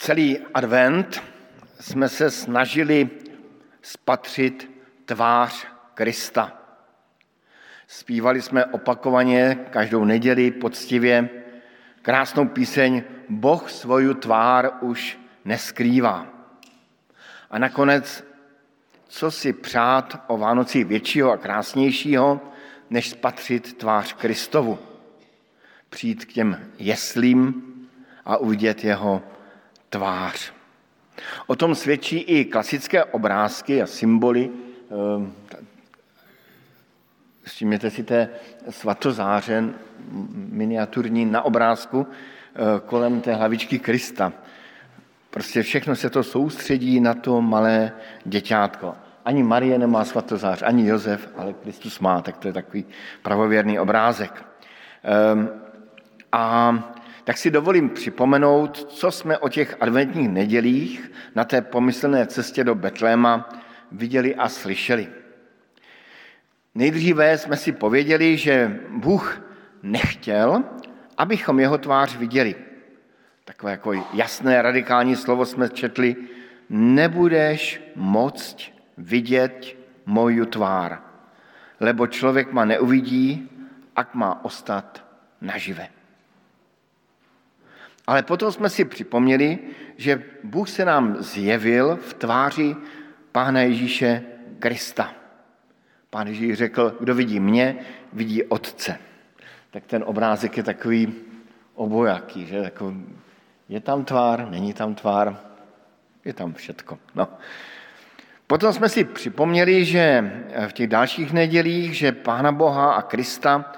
Celý advent jsme se snažili spatřit tvář Krista. Spívali jsme opakovaně každou neděli poctivě krásnou píseň Boh svoju tvár už neskrývá. A nakonec, co si přát o Vánoci většího a krásnějšího, než spatřit tvář Kristovu. Přijít k těm jeslím a uvidět jeho tvář. O tom svědčí i klasické obrázky a symboly. Ehm, všimněte si té svatozáře miniaturní na obrázku eh, kolem té hlavičky Krista. Prostě všechno se to soustředí na to malé děťátko. Ani Marie nemá svatozář, ani Josef, ale Kristus má, tak to je takový pravověrný obrázek. Ehm, a tak si dovolím připomenout, co jsme o těch adventních nedělích na té pomyslné cestě do Betléma viděli a slyšeli. Nejdříve jsme si pověděli, že Bůh nechtěl, abychom jeho tvář viděli. Takové jako jasné radikální slovo jsme četli, nebudeš moct vidět moju tvár, lebo člověk ma neuvidí, ak má ostat nažive. Ale potom jsme si připomněli, že Bůh se nám zjevil v tváři Pána Ježíše Krista. Pán Ježíš řekl, kdo vidí mě, vidí Otce. Tak ten obrázek je takový obojaký, že jako je tam tvár, není tam tvár, je tam všetko. No. Potom jsme si připomněli, že v těch dalších nedělích, že Pána Boha a Krista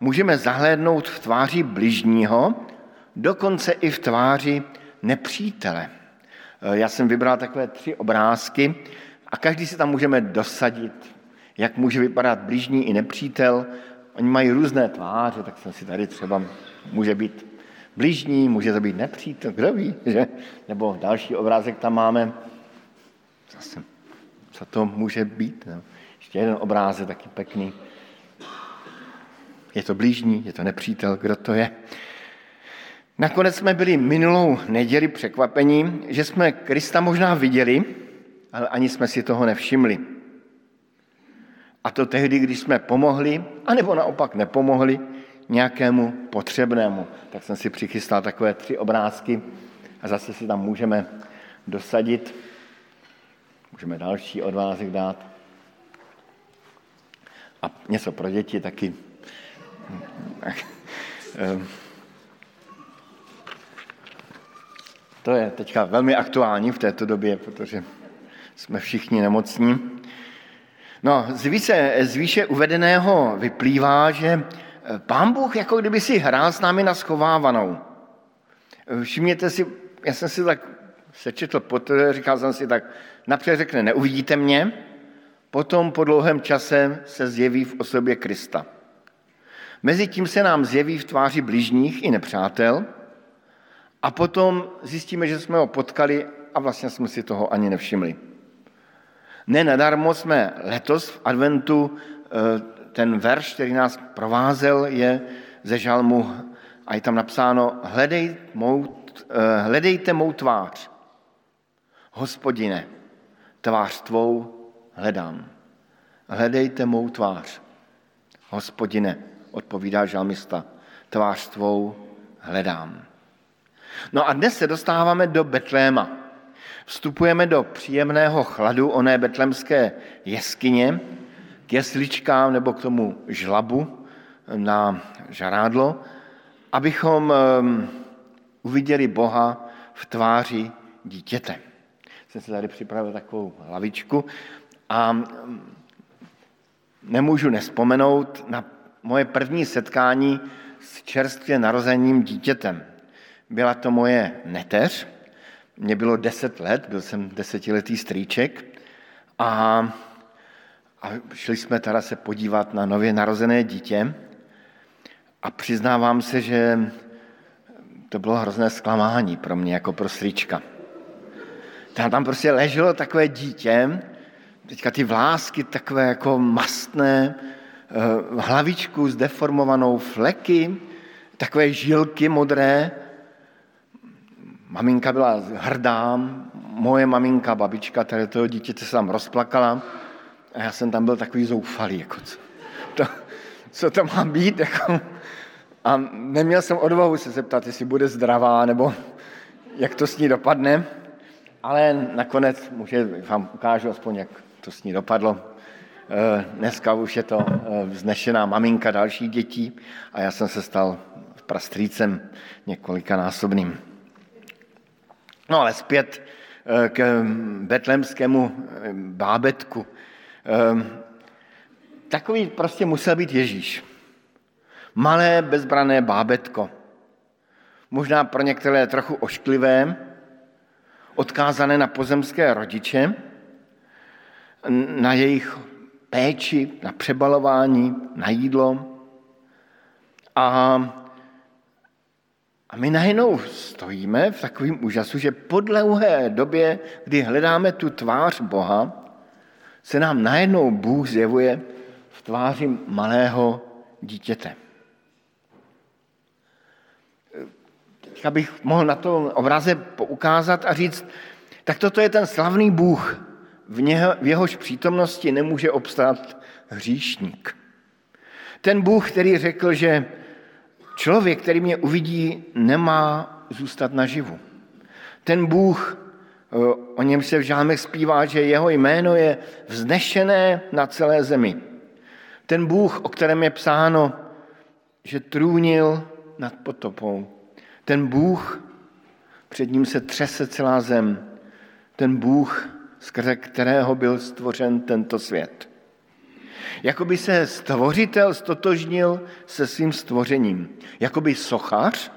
můžeme zahlédnout v tváři bližního, dokonce i v tváři nepřítele. Eh, já jsem vybral takové tři obrázky a každý si tam můžeme dosadit, jak může vypadat blížní i nepřítel. Oni mají různé tváře, tak jsem si tady třeba, může být blížní, může to být nepřítel, kdo ví, že? Nebo další obrázek tam máme, zase, co to může být? No. Ještě jeden obrázek taky pěkný. Je to blížní, je to nepřítel, kdo to je? Nakonec jsme byli minulou neděli překvapení, že jsme Krista možná viděli, ale ani jsme si toho nevšimli. A to tehdy, když jsme pomohli, anebo naopak nepomohli nějakému potřebnému. Tak jsem si přichystal takové tři obrázky a zase si tam můžeme dosadit. Můžeme další odvázek dát. A něco pro děti taky. Ehm, To je teďka velmi aktuální v této době, protože jsme všichni nemocní. No, z výše, z výše uvedeného vyplývá, že eh, pán Bůh jako kdyby si hrál s námi na schovávanou. Všimněte si, já jsem si tak sečetl, poté říkal jsem si tak, napřed řekne, neuvidíte mě, potom po dlouhém čase se zjeví v osobě Krista. Mezitím se nám zjeví v tváři bližních i nepřátel, a potom zjistíme, že jsme ho potkali a vlastně jsme si toho ani nevšimli. Ne nadarmo jsme letos v adventu, eh, ten verš, který nás provázel, je ze žalmu a je tam napsáno hledej mou, eh, hledejte mou tvář. Hospodine, tvář tvou hledám. Hledejte mou tvář. Hospodine, odpovídá žalmista, tvář tvou hledám. No a dnes se dostáváme do Betléma. Vstupujeme do příjemného chladu oné betlemské jeskyně, k jesličkám nebo k tomu žlabu na žarádlo, abychom ehm, uviděli Boha v tváři dítěte. Jsem si tady připravil takovou hlavičku a ehm, nemůžu nespomenout na moje první setkání s čerstvě narozeným dítětem. Byla to moje neteř, mě bylo deset let, byl jsem desetiletý strýček. A, a šli jsme teda se podívat na nově narozené dítě. A přiznávám se, že to bylo hrozné zklamání pro mě jako pro strýčka. Tam, tam prostě leželo takové dítě, teďka ty vlásky takové jako mastné, eh, hlavičku zdeformovanou, fleky, takové žilky modré maminka byla hrdá, moje maminka, babička tady toho dítěte se tam rozplakala a já jsem tam byl takový zoufalý, jako co to, co to má být, jako, a neměl jsem odvahu se zeptat, jestli bude zdravá, nebo jak to s ní dopadne, ale nakonec, může, vám ukážu aspoň, jak to s ní dopadlo. Eh, dneska už je to eh, vznešená maminka dalších dětí a já jsem se stal prastrýcem několikanásobným. No ale zpět eh, k betlemskému bábetku. Takový prostě musel být Ježíš. Malé, bezbrané bábetko. Možná pro některé trochu ošklivé, odkázané na pozemské rodiče, na jejich péči, na přebalování, na jídlo. A, a my najednou stojíme v takovém úžasu, že po dlouhé době, kdy hledáme tu tvář Boha, se nám najednou Bůh zjevuje v tváři malého dítěte. Teďka bych mohl na to obraze poukázat a říct, tak toto je ten slavný Bůh, v, něho, v jehož přítomnosti nemůže obstát hříšník. Ten Bůh, který řekl, že člověk, který mě uvidí, nemá zůstat naživu. Ten Bůh, o něm se v žálmech zpívá, že jeho jméno je vznešené na celé zemi. Ten Bůh, o kterém je psáno, že trůnil nad potopou. Ten Bůh, před ním se třese celá zem. Ten Bůh, skrze kterého byl stvořen tento svět. Jakoby se stvořitel stotožnil se svým stvořením. Jakoby sochař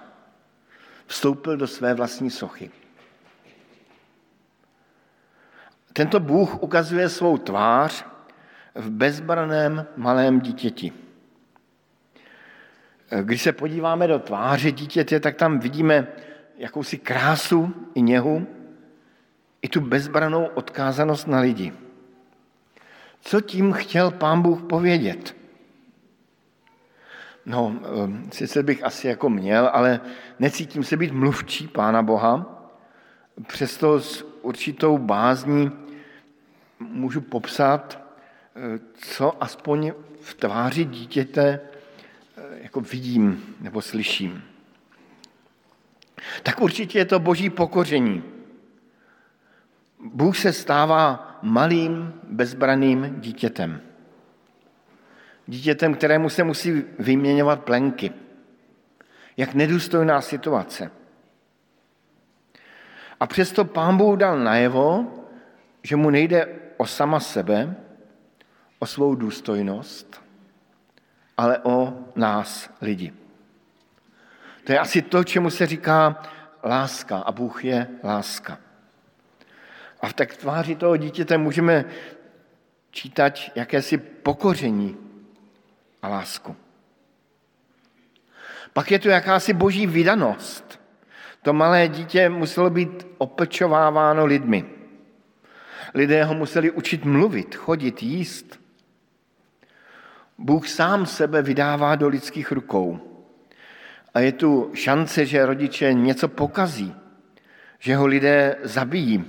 vstoupil do své vlastní sochy. Tento Bůh ukazuje svou tvář v bezbraném malém dítěti. Když se podíváme do tváře dítěte, tak tam vidíme jakousi krásu i něhu, i tu bezbranou odkázanost na lidi. Co tím chtěl pán Bůh povědět? No, ehm, sice bych asi jako měl, ale necítím se být mluvčí pána Boha, přesto s určitou bázní můžu popsat, eh, co aspoň v tváři dítěte eh, jako vidím nebo slyším. Tak určitě je to boží pokoření Bůh se stává malým, bezbraným dítětem. Dítětem, kterému se musí vyměňovat plenky. Jak nedůstojná situace. A přesto pán Bůh dal najevo, že mu nejde o sama sebe, o svou důstojnost, ale o nás, lidi. To je asi to, čemu se říká láska a Bůh je láska. A v tak tváři toho dítěte můžeme čítat jakési pokoření a lásku. Pak je tu jakási boží vydanost. To malé dítě muselo být opečováváno lidmi. Lidé ho museli učit mluvit, chodit, jíst. Bůh sám sebe vydává do lidských rukou. A je tu šance, že rodiče něco pokazí, že ho lidé zabijí,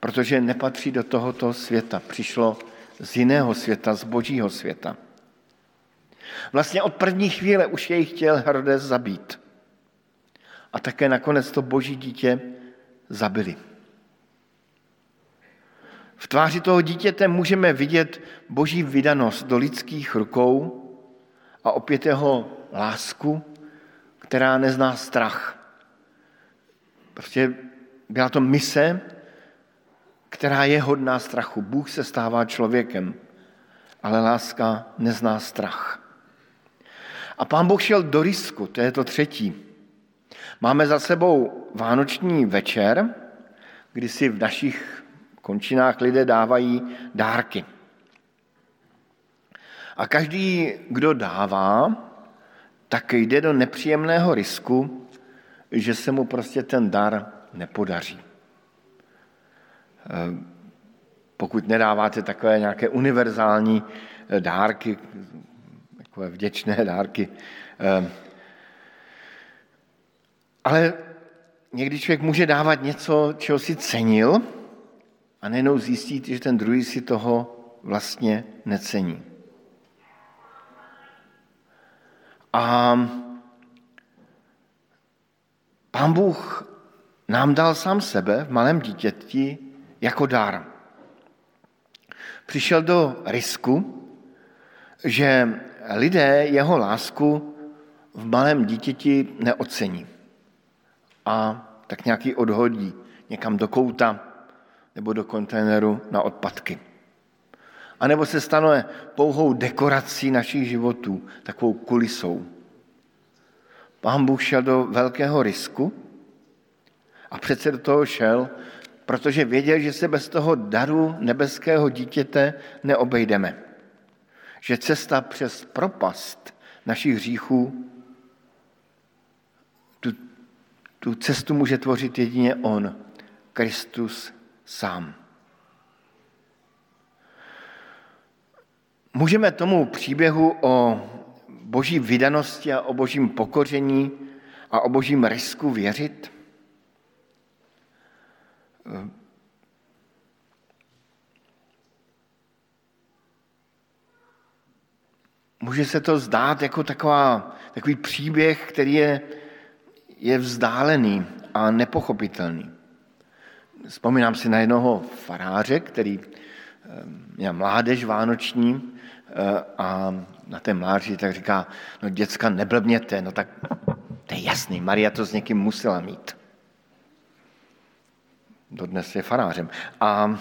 protože nepatří do tohoto světa. Přišlo z jiného světa, z božího světa. Vlastně od první chvíle už jej chtěl Herodes zabít. A také nakonec to boží dítě zabili. V tváři toho dítěte můžeme vidět boží vydanost do lidských rukou a opět jeho lásku, která nezná strach. Prostě byla to mise, která je hodná strachu. Bůh se stává člověkem, ale láska nezná strach. A pán Bůh šel do risku, to je to třetí. Máme za sebou vánoční večer, kdy si v našich končinách lidé dávají dárky. A každý, kdo dává, tak jde do nepříjemného risku, že se mu prostě ten dar nepodaří. Pokud nedáváte takové nějaké univerzální eh, dárky, takové vděčné dárky, eh, ale někdy člověk může dávat něco, čeho si cenil, a nejenom zjistit, že ten druhý si toho vlastně necení. A pán Bůh nám dal sám sebe v malém dítěti jako dar. Přišel do risku, že lidé jeho lásku v malém dítěti neocení a tak nějaký odhodí někam do kouta nebo do kontejneru na odpadky. A nebo se stane pouhou dekorací našich životů, takovou kulisou. Pán Bůh šel do velkého risku a přece do toho šel, protože věděl, že se bez toho daru nebeského dítěte neobejdeme. Že cesta přes propast našich hříchů, tu, tu cestu může tvořit jedině On, Kristus sám. Můžeme tomu příběhu o boží vydanosti a o božím pokoření a o božím risku věřit? Může se to zdát jako taková, takový příběh, který je, je vzdálený a nepochopitelný. Vzpomínám si na jednoho faráře, který eh, měl mládež vánoční eh, a na té mláři tak říká, no děcka, neblbněte, no tak to je jasný, Maria to s někým musela mít. Dodnes je farářem. A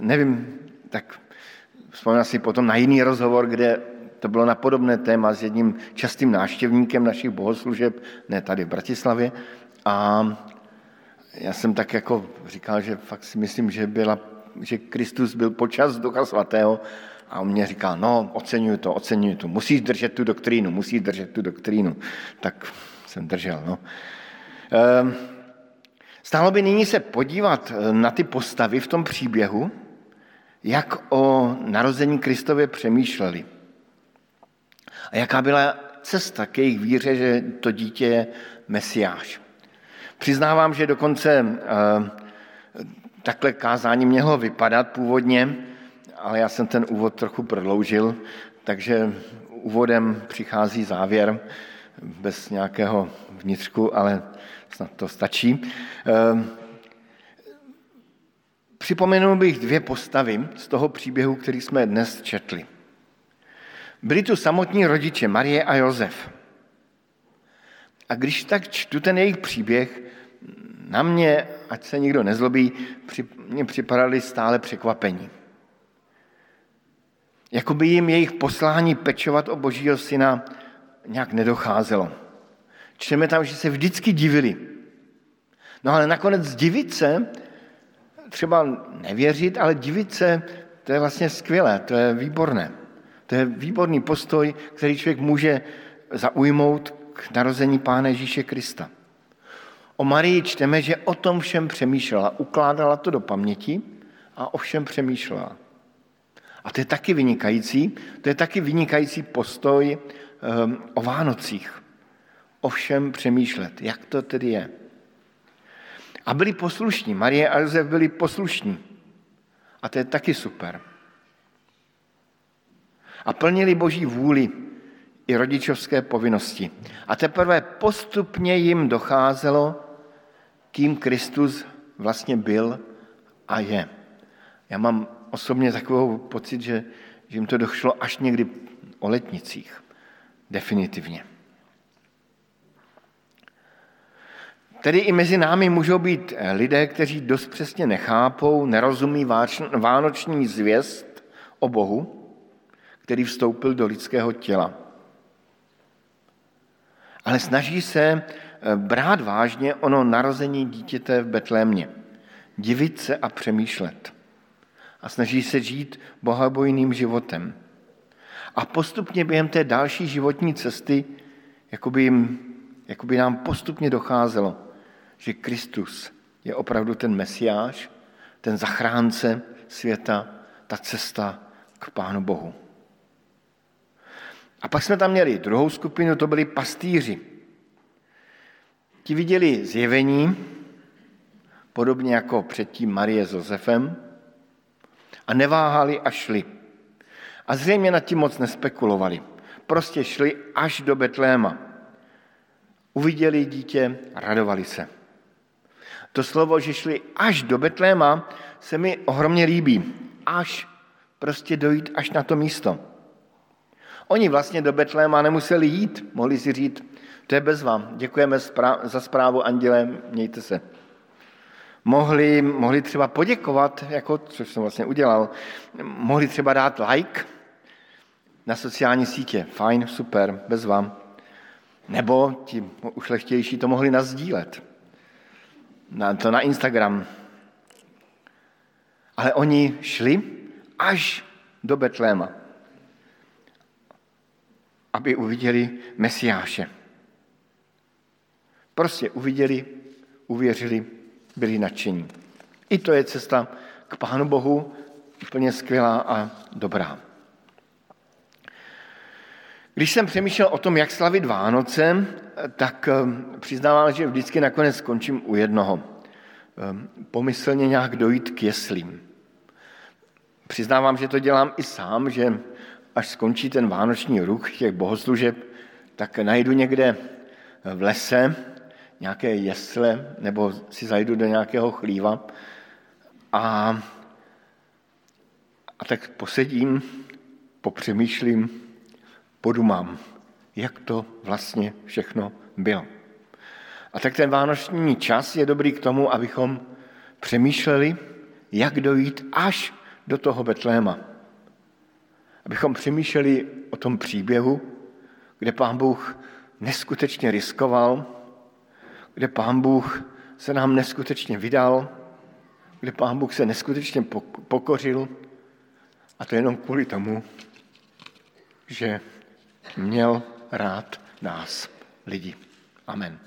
nevím, tak vzpomínám si potom na jiný rozhovor, kde to bylo na podobné téma s jedním častým návštěvníkem našich bohoslužeb, ne tady v Bratislavě. A já jsem tak jako říkal, že fakt si myslím, že, byla, že Kristus byl počas Ducha Svatého a on mě říká, no, oceňuju to, oceňuju to, musíš držet tu doktrínu, musíš držet tu doktrínu. Tak jsem držel, no. Ehm, stálo by nyní se podívat eh, na ty postavy v tom příběhu, jak o narození Kristově přemýšleli. A jaká byla cesta k jejich víře, že to dítě je mesiáš. Přiznávám, že dokonce eh, takhle kázání mělo vypadat původně, ale já jsem ten úvod trochu prodloužil, takže úvodem přichází závěr bez nějakého vnitřku, ale snad to stačí. Eh, připomenul bych dvě postavy z toho příběhu, který jsme dnes četli. Byli tu samotní rodiče Marie a Josef. A když tak čtu ten jejich příběh, na mě, ať se nikdo nezlobí, mě připadali stále překvapení. Jakoby jim jejich poslání pečovat o božího syna nějak nedocházelo. Čteme tam, že se vždycky divili. No ale nakonec divit se, třeba nevěřit, ale divit se, to je vlastně skvělé, to je výborné. To je výborný postoj, který člověk může zaujmout k narození Pána Ježíše Krista. O Marii čteme, že o tom všem přemýšlela, ukládala to do paměti a o všem přemýšlela. A to je taky vynikající, to je taky vynikající postoj um, o Vánocích. O všem přemýšlet, jak to tedy je. A byli poslušní, Marie a Josef byli poslušní. A to je taky super. A plnili boží vůli i rodičovské povinnosti. A teprve postupně jim docházelo, kým Kristus vlastně byl a je. Já mám osobně takovou pocit, že, že jim to došlo až někdy o letnicích. Definitivně. Tedy i mezi námi můžou být lidé, kteří dost přesně nechápou, nerozumí vánoční zvěst o Bohu, který vstoupil do lidského těla. Ale snaží se Eh, brát vážně ono narození dítěte v Betlémě, divit se a přemýšlet. A snaží se žít bohabojným životem. A postupně během té další životní cesty, jakoby, jim, jakoby nám postupně docházelo, že Kristus je opravdu ten mesiáš, ten zachránce světa, ta cesta k Pánu Bohu. A pak jsme tam měli druhou skupinu, to byli pastýři, Ti viděli zjevení, podobně jako předtím Marie s Josefem, a neváhali a šli. A zřejmě nad tím moc nespekulovali. Prostě šli až do Betléma. Uviděli dítě, radovali se. To slovo, že šli až do Betléma, se mi ohromně líbí. Až prostě dojít až na to místo. Oni vlastně do Betléma nemuseli jít, mohli si říct, to je bez vám, děkujeme za zprávu anděle, mějte se. Mohli, mohli třeba poděkovat, jako, což jsem vlastně udělal, mohli třeba dát like na sociální sítě, fajn, super, bez vám. Nebo ti ušlechtější to mohli nazdílet. Na, to na Instagram. Ale oni šli až do Betléma, aby uviděli Mesiáše. Prostě uviděli, uvěřili, byli nadšení. I to je cesta k Pánu Bohu, úplně skvělá a dobrá. Když jsem přemýšlel o tom, jak slavit Vánoce, tak eh, přiznávám, že vždycky nakonec skončím u jednoho. Eh, pomyslně nějak dojít k jeslím. Přiznávám, že to dělám i sám, že až skončí ten vánoční ruch těch bohoslužeb, tak najdu někde v lese nějaké jesle nebo si zajdu do nějakého chlíva a, a tak posedím, popřemýšlím, podumám, jak to vlastně všechno bylo. A tak ten vánoční čas je dobrý k tomu, abychom přemýšleli, jak dojít až do toho Betléma. Abychom přemýšleli o tom příběhu, kde pán Bůh neskutečně riskoval, kde pán Bůh se nám neskutečně vydal, kde pán Bůh se neskutečně pokořil a to jenom kvůli tomu, že měl rád nás, lidi. Amen.